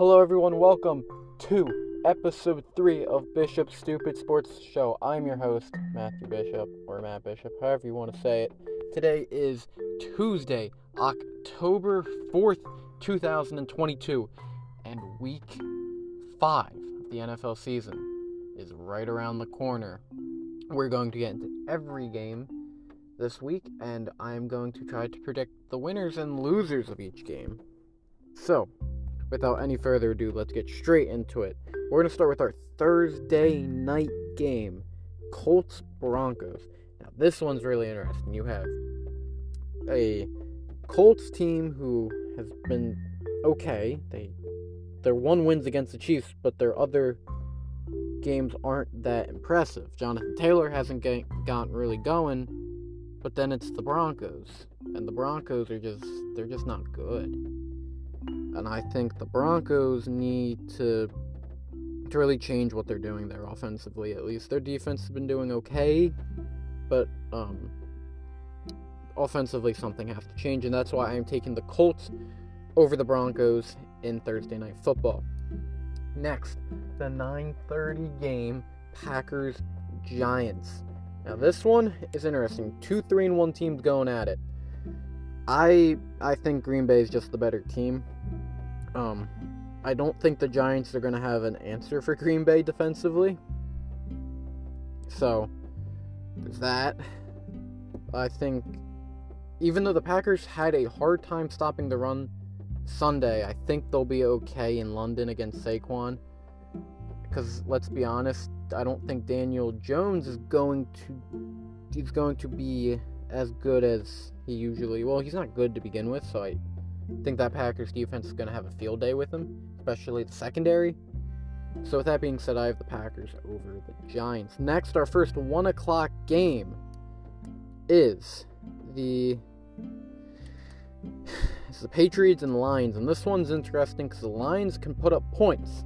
Hello, everyone. Welcome to episode three of Bishop's Stupid Sports Show. I'm your host, Matthew Bishop, or Matt Bishop, however you want to say it. Today is Tuesday, October 4th, 2022, and week five of the NFL season is right around the corner. We're going to get into every game this week, and I'm going to try to predict the winners and losers of each game. So, without any further ado, let's get straight into it. We're going to start with our Thursday night game Colts Broncos. Now, this one's really interesting. You have a Colts team who has been okay. They their one wins against the Chiefs, but their other games aren't that impressive. Jonathan Taylor hasn't get, gotten really going, but then it's the Broncos, and the Broncos are just they're just not good. And I think the Broncos need to to really change what they're doing there offensively at least. Their defense has been doing okay, but um offensively something has to change and that's why I'm taking the Colts over the Broncos in Thursday night football. Next, the 9:30 game Packers Giants. Now this one is interesting. Two, three, and one teams going at it. I I think Green Bay is just the better team. Um, I don't think the Giants are going to have an answer for Green Bay defensively. So that. I think even though the Packers had a hard time stopping the run Sunday, I think they'll be okay in London against Saquon. Because let's be honest, I don't think Daniel Jones is going to he's going to be as good as he usually. Well, he's not good to begin with, so I think that Packers defense is going to have a field day with them, especially the secondary. So with that being said, I have the Packers over the Giants. Next, our first one o'clock game is the it's the Patriots and Lions, and this one's interesting because the Lions can put up points,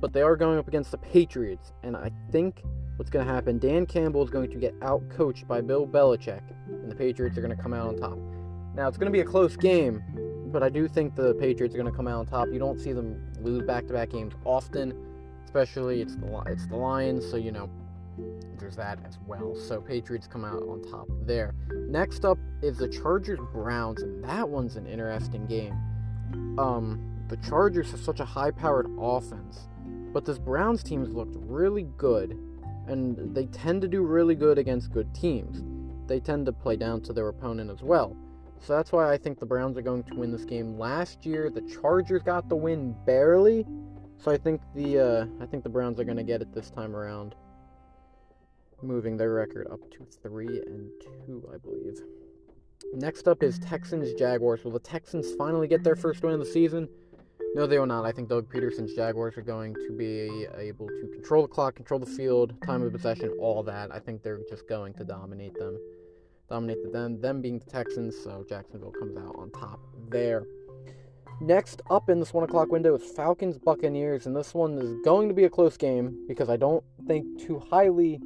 but they are going up against the Patriots, and I think what's going to happen, Dan Campbell is going to get out coached by Bill Belichick, and the Patriots are going to come out on top. Now it's going to be a close game, but I do think the Patriots are going to come out on top. You don't see them lose back-to-back games often, especially it's the it's the Lions, so you know there's that as well. So Patriots come out on top there. Next up is the Chargers Browns, and that one's an interesting game. Um, the Chargers have such a high-powered offense, but this Browns team has looked really good, and they tend to do really good against good teams. They tend to play down to their opponent as well. So that's why I think the Browns are going to win this game. Last year, the Chargers got the win barely, so I think the uh, I think the Browns are going to get it this time around moving their record up to 3 and 2, I believe. Next up is Texans Jaguars. Will the Texans finally get their first win of the season? No, they will not. I think Doug Pederson's Jaguars are going to be able to control the clock, control the field, time of possession, all that. I think they're just going to dominate them. Dominate them, them being the Texans, so Jacksonville comes out on top there. Next up in this 1 o'clock window is Falcons Buccaneers, and this one is going to be a close game because I don't think too highly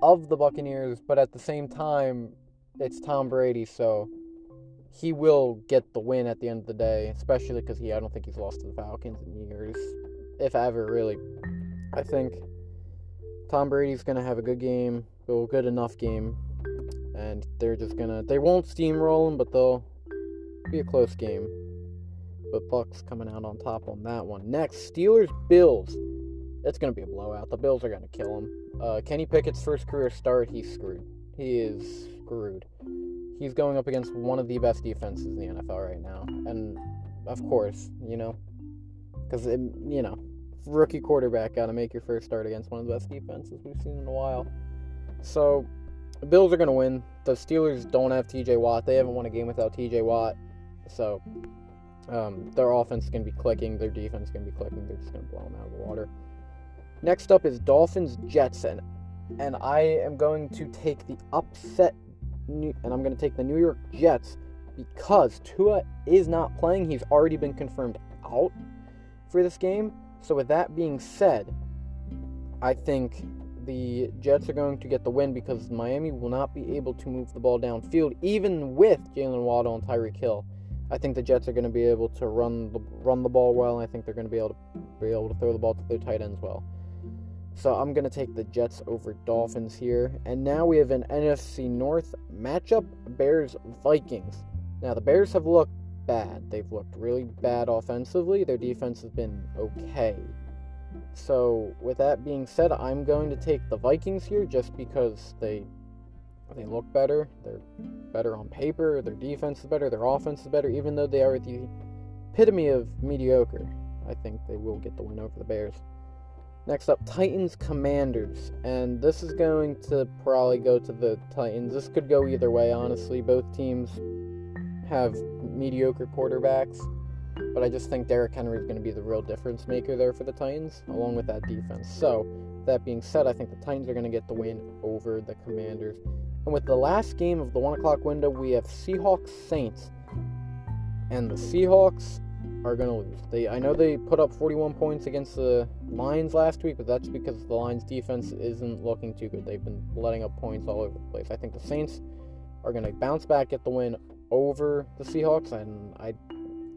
of the Buccaneers, but at the same time, it's Tom Brady, so he will get the win at the end of the day, especially because he I don't think he's lost to the Falcons in years, if ever, really. I think Tom Brady's gonna have a good game, a good enough game, and they're just gonna they won't steamroll them, but they'll be a close game. But Bucks coming out on top on that one. Next, Steelers Bills. It's gonna be a blowout. The Bills are gonna kill him. Uh, Kenny Pickett's first career start, he's screwed. He is screwed. He's going up against one of the best defenses in the NFL right now, and of course, you know, because you know, rookie quarterback got to make your first start against one of the best defenses we've seen in a while. So, the Bills are going to win. The Steelers don't have T.J. Watt. They haven't won a game without T.J. Watt. So, um, their offense is going to be clicking. Their defense is going to be clicking. They're just going to blow them out of the water. Next up is Dolphins Jets, and and I am going to take the upset, and I'm going to take the New York Jets because Tua is not playing. He's already been confirmed out for this game. So with that being said, I think the Jets are going to get the win because Miami will not be able to move the ball downfield, even with Jaylen Waddle and Tyreek Hill. I think the Jets are going to be able to run the run the ball well. I think they're going to be able to be able to throw the ball to their tight ends well. So I'm going to take the Jets over Dolphins here. And now we have an NFC North matchup Bears Vikings. Now, the Bears have looked bad. They've looked really bad offensively. Their defense has been okay. So, with that being said, I'm going to take the Vikings here just because they they look better. They're better on paper. Their defense is better. Their offense is better. Even though they are the epitome of mediocre, I think they will get the win over the Bears. Next up, Titans Commanders. And this is going to probably go to the Titans. This could go either way, honestly. Both teams have mediocre quarterbacks. But I just think Derrick Henry is going to be the real difference maker there for the Titans, along with that defense. So, that being said, I think the Titans are going to get the win over the Commanders. And with the last game of the 1 o'clock window, we have Seahawks Saints. And the Seahawks are going to lose. They I know they put up 41 points against the Lions last week, but that's because the Lions defense isn't looking too good. They've been letting up points all over the place. I think the Saints are going to bounce back, get the win over the Seahawks, and I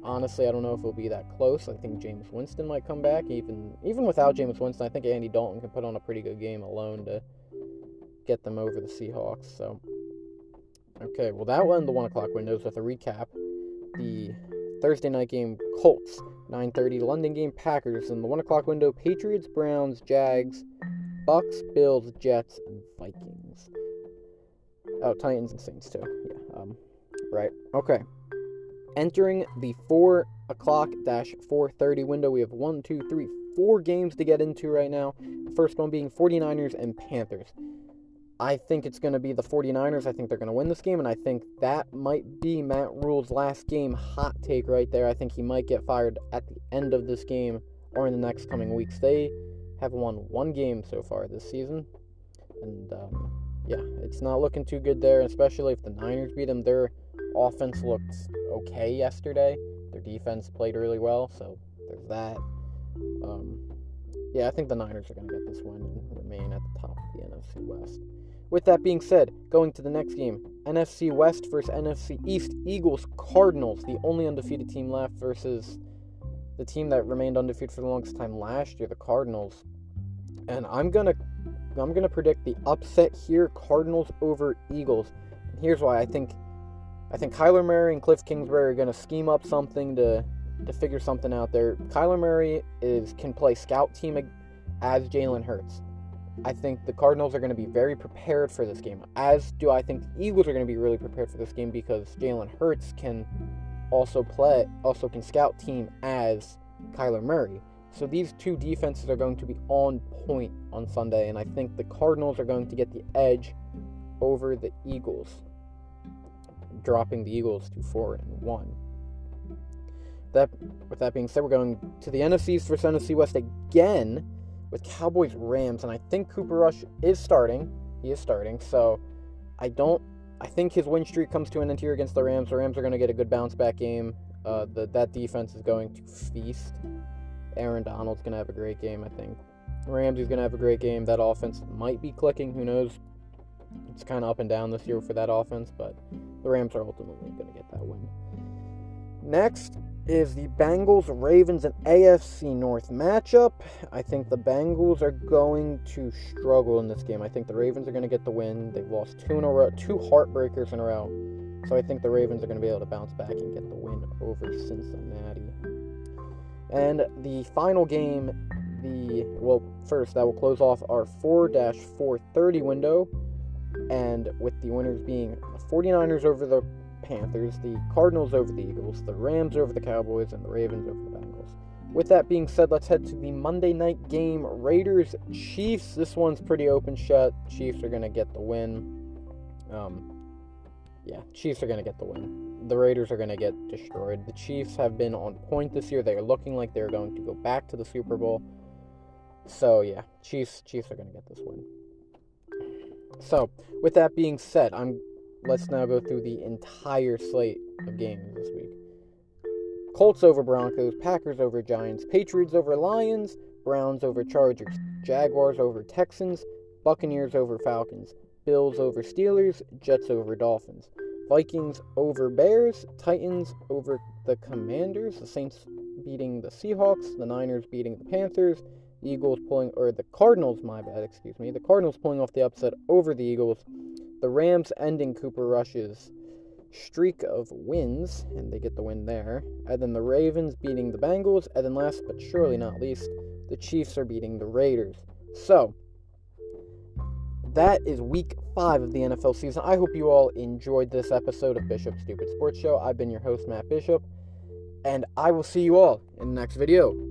honestly I don't know if it'll be that close. I think Jameis Winston might come back even even without Jameis Winston. I think Andy Dalton can put on a pretty good game alone to get them over the Seahawks. So okay, well that one the one o'clock windows with a recap. The Thursday night game, Colts. 9:30 London game, Packers. In the one o'clock window, Patriots, Browns, Jags, Bucks, Bills, Jets, and Vikings. Oh, Titans and Saints too. Yeah. Um. Right. Okay. Entering the four o'clock dash 4:30 window, we have one, two, three, four games to get into right now. The first one being 49ers and Panthers. I think it's going to be the 49ers. I think they're going to win this game, and I think that might be Matt Rhule's last game hot take right there. I think he might get fired at the end of this game or in the next coming weeks. They have won one game so far this season, and um, yeah, it's not looking too good there, especially if the Niners beat them. Their offense looked okay yesterday. Their defense played really well, so there's that. Um, yeah, I think the Niners are going to get this win and remain at the top of the NFC West. With that being said, going to the next game NFC West versus NFC East. Eagles Cardinals, the only undefeated team left, versus the team that remained undefeated for the longest time last year, the Cardinals. And I'm gonna I'm gonna predict the upset here, Cardinals over Eagles. And here's why I think I think Kyler Murray and Cliff Kingsbury are gonna scheme up something to to figure something out there. Kyler Murray is can play scout team as Jalen Hurts. I think the Cardinals are going to be very prepared for this game, as do I think the Eagles are going to be really prepared for this game because Jalen Hurts can also play, also can scout team as Kyler Murray. So these two defenses are going to be on point on Sunday, and I think the Cardinals are going to get the edge over the Eagles, dropping the Eagles to four and one. That, with that being said, we're going to the NFC versus NFC West again with Cowboys Rams, and I think Cooper Rush is starting. He is starting, so I don't. I think his win streak comes to an end here against the Rams. The Rams are going to get a good bounce back game. Uh, the, that defense is going to feast. Aaron Donald's going to have a great game, I think. Ramsey's going to have a great game. That offense might be clicking. Who knows? It's kind of up and down this year for that offense, but the Rams are ultimately going to get that win. Next, is the Bengals Ravens and AFC North matchup. I think the Bengals are going to struggle in this game. I think the Ravens are going to get the win. They've lost two in a row, two heartbreakers in a row. So I think the Ravens are going to be able to bounce back and get the win over Cincinnati. And the final game, the well, first that will close off our 4-430 window and with the winners being the 49ers over the Panthers, the Cardinals over the Eagles, the Rams over the Cowboys, and the Ravens over the Bengals. With that being said, let's head to the Monday night game Raiders Chiefs. This one's pretty open shut. Chiefs are going to get the win. Um, yeah, Chiefs are going to get the win. The Raiders are going to get destroyed. The Chiefs have been on point this year. They are looking like they're going to go back to the Super Bowl. So, yeah, Chiefs Chiefs are going to get this win. So, with that being said, I'm let's now go through the entire slate of games this week. Colts over Broncos, Packers over Giants, Patriots over Lions, Browns over Chargers, Jaguars over Texans, Buccaneers over Falcons, Bills over Steelers, Jets over Dolphins. Vikings over Bears, Titans over the Commanders, the Saints beating the Seahawks, the Niners beating the Panthers, the Eagles pulling, or the Cardinals, my bad, excuse me, the Cardinals pulling off the upset over the Eagles, the Rams ending Cooper Rush's streak of wins, and they get the win there, and then the Ravens beating the Bengals, and then last but surely not least, the Chiefs are beating the Raiders. So, that is week five of the NFL season. I hope you all enjoyed this episode of Bishop Stupid Sports Show. I've been your host, Matt Bishop, and I will see you all in the next video.